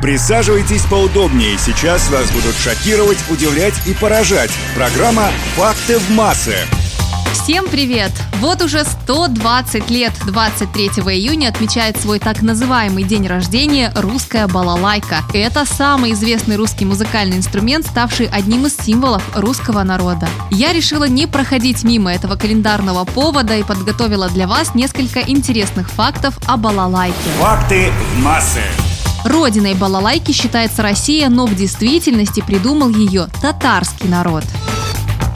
Присаживайтесь поудобнее. Сейчас вас будут шокировать, удивлять и поражать. Программа «Факты в массы». Всем привет! Вот уже 120 лет 23 июня отмечает свой так называемый день рождения русская балалайка. Это самый известный русский музыкальный инструмент, ставший одним из символов русского народа. Я решила не проходить мимо этого календарного повода и подготовила для вас несколько интересных фактов о балалайке. Факты в массы. Родиной балалайки считается Россия, но в действительности придумал ее татарский народ.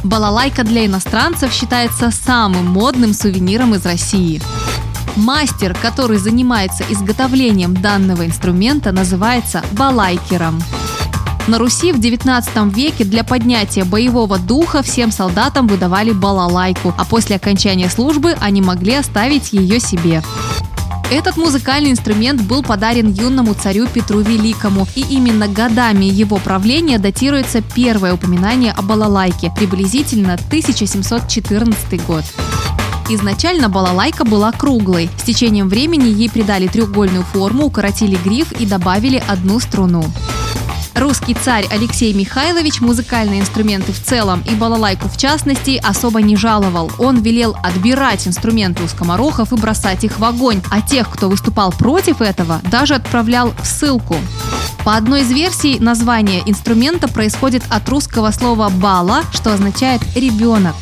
Балалайка для иностранцев считается самым модным сувениром из России. Мастер, который занимается изготовлением данного инструмента, называется балайкером. На Руси в 19 веке для поднятия боевого духа всем солдатам выдавали балалайку, а после окончания службы они могли оставить ее себе. Этот музыкальный инструмент был подарен юному царю Петру Великому, и именно годами его правления датируется первое упоминание о балалайке, приблизительно 1714 год. Изначально балалайка была круглой. С течением времени ей придали треугольную форму, укоротили гриф и добавили одну струну. Русский царь Алексей Михайлович музыкальные инструменты в целом и балалайку в частности особо не жаловал. Он велел отбирать инструменты у скоморохов и бросать их в огонь, а тех, кто выступал против этого, даже отправлял в ссылку. По одной из версий, название инструмента происходит от русского слова «бала», что означает «ребенок».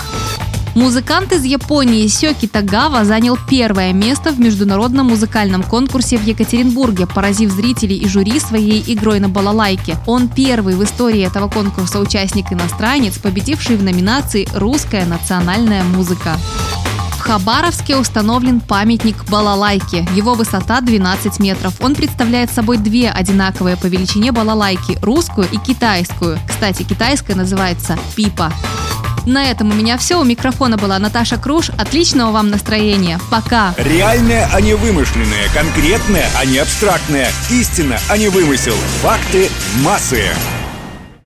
Музыкант из Японии Сёки Тагава занял первое место в международном музыкальном конкурсе в Екатеринбурге, поразив зрителей и жюри своей игрой на балалайке. Он первый в истории этого конкурса участник-иностранец, победивший в номинации «Русская национальная музыка». В Хабаровске установлен памятник балалайке. Его высота 12 метров. Он представляет собой две одинаковые по величине балалайки – русскую и китайскую. Кстати, китайская называется пипа. На этом у меня все. У микрофона была Наташа Круш. Отличного вам настроения. Пока. Реальное, а не вымышленное. Конкретное, а не абстрактное. Истина, а не вымысел. Факты массы.